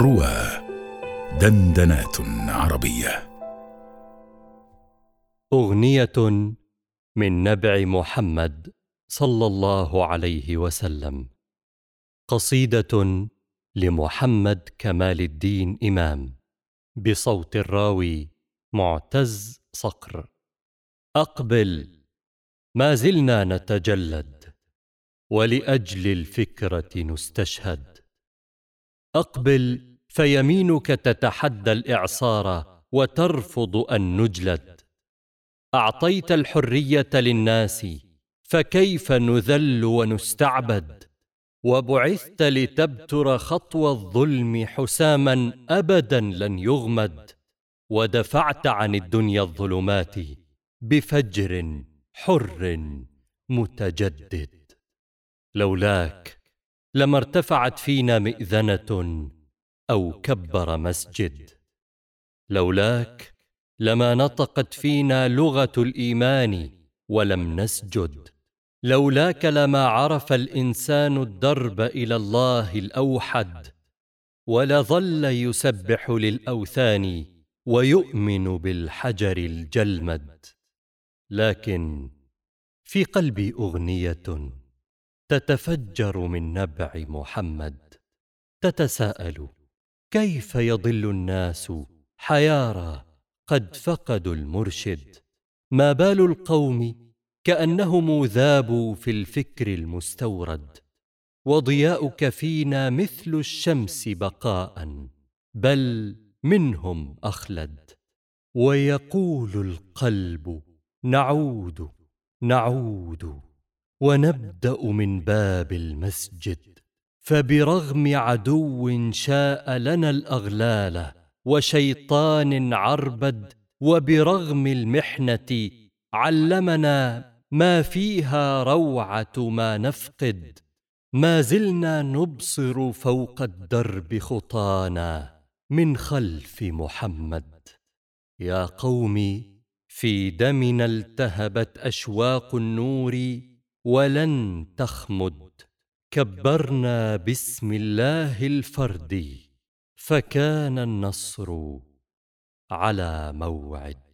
روى دندنات عربية. أغنية من نبع محمد صلى الله عليه وسلم. قصيدة لمحمد كمال الدين إمام بصوت الراوي معتز صقر. أقبل ما زلنا نتجلد ولأجل الفكرة نستشهد. أقبل فيمينك تتحدى الإعصار وترفض أن نجلد أعطيت الحرية للناس فكيف نذل ونستعبد؟ وبعثت لتبتر خطوى الظلم حساما أبدا لن يغمد. ودفعت عن الدنيا الظلمات بفجر حر متجدد. لولاك لما ارتفعت فينا مئذنة أو كبر مسجد. لولاك لما نطقت فينا لغة الإيمان ولم نسجد. لولاك لما عرف الإنسان الدرب إلى الله الأوحد. ولظل يسبح للأوثان ويؤمن بالحجر الجلمد. لكن في قلبي أغنية تتفجر من نبع محمد. تتساءل كيف يضل الناس حيارى قد فقدوا المرشد؟ ما بال القوم كأنهم ذابوا في الفكر المستورد. وضياؤك فينا مثل الشمس بقاء بل منهم أخلد. ويقول القلب نعود نعود. ونبدأ من باب المسجد. فبرغم عدو شاء لنا الأغلال وشيطان عربد وبرغم المحنة علمنا ما فيها روعة ما نفقد. ما زلنا نبصر فوق الدرب خطانا من خلف محمد. يا قوم في دمنا التهبت أشواق النور ولن تخمد. كبرنا بسم الله الفردي فكان النصر على موعد.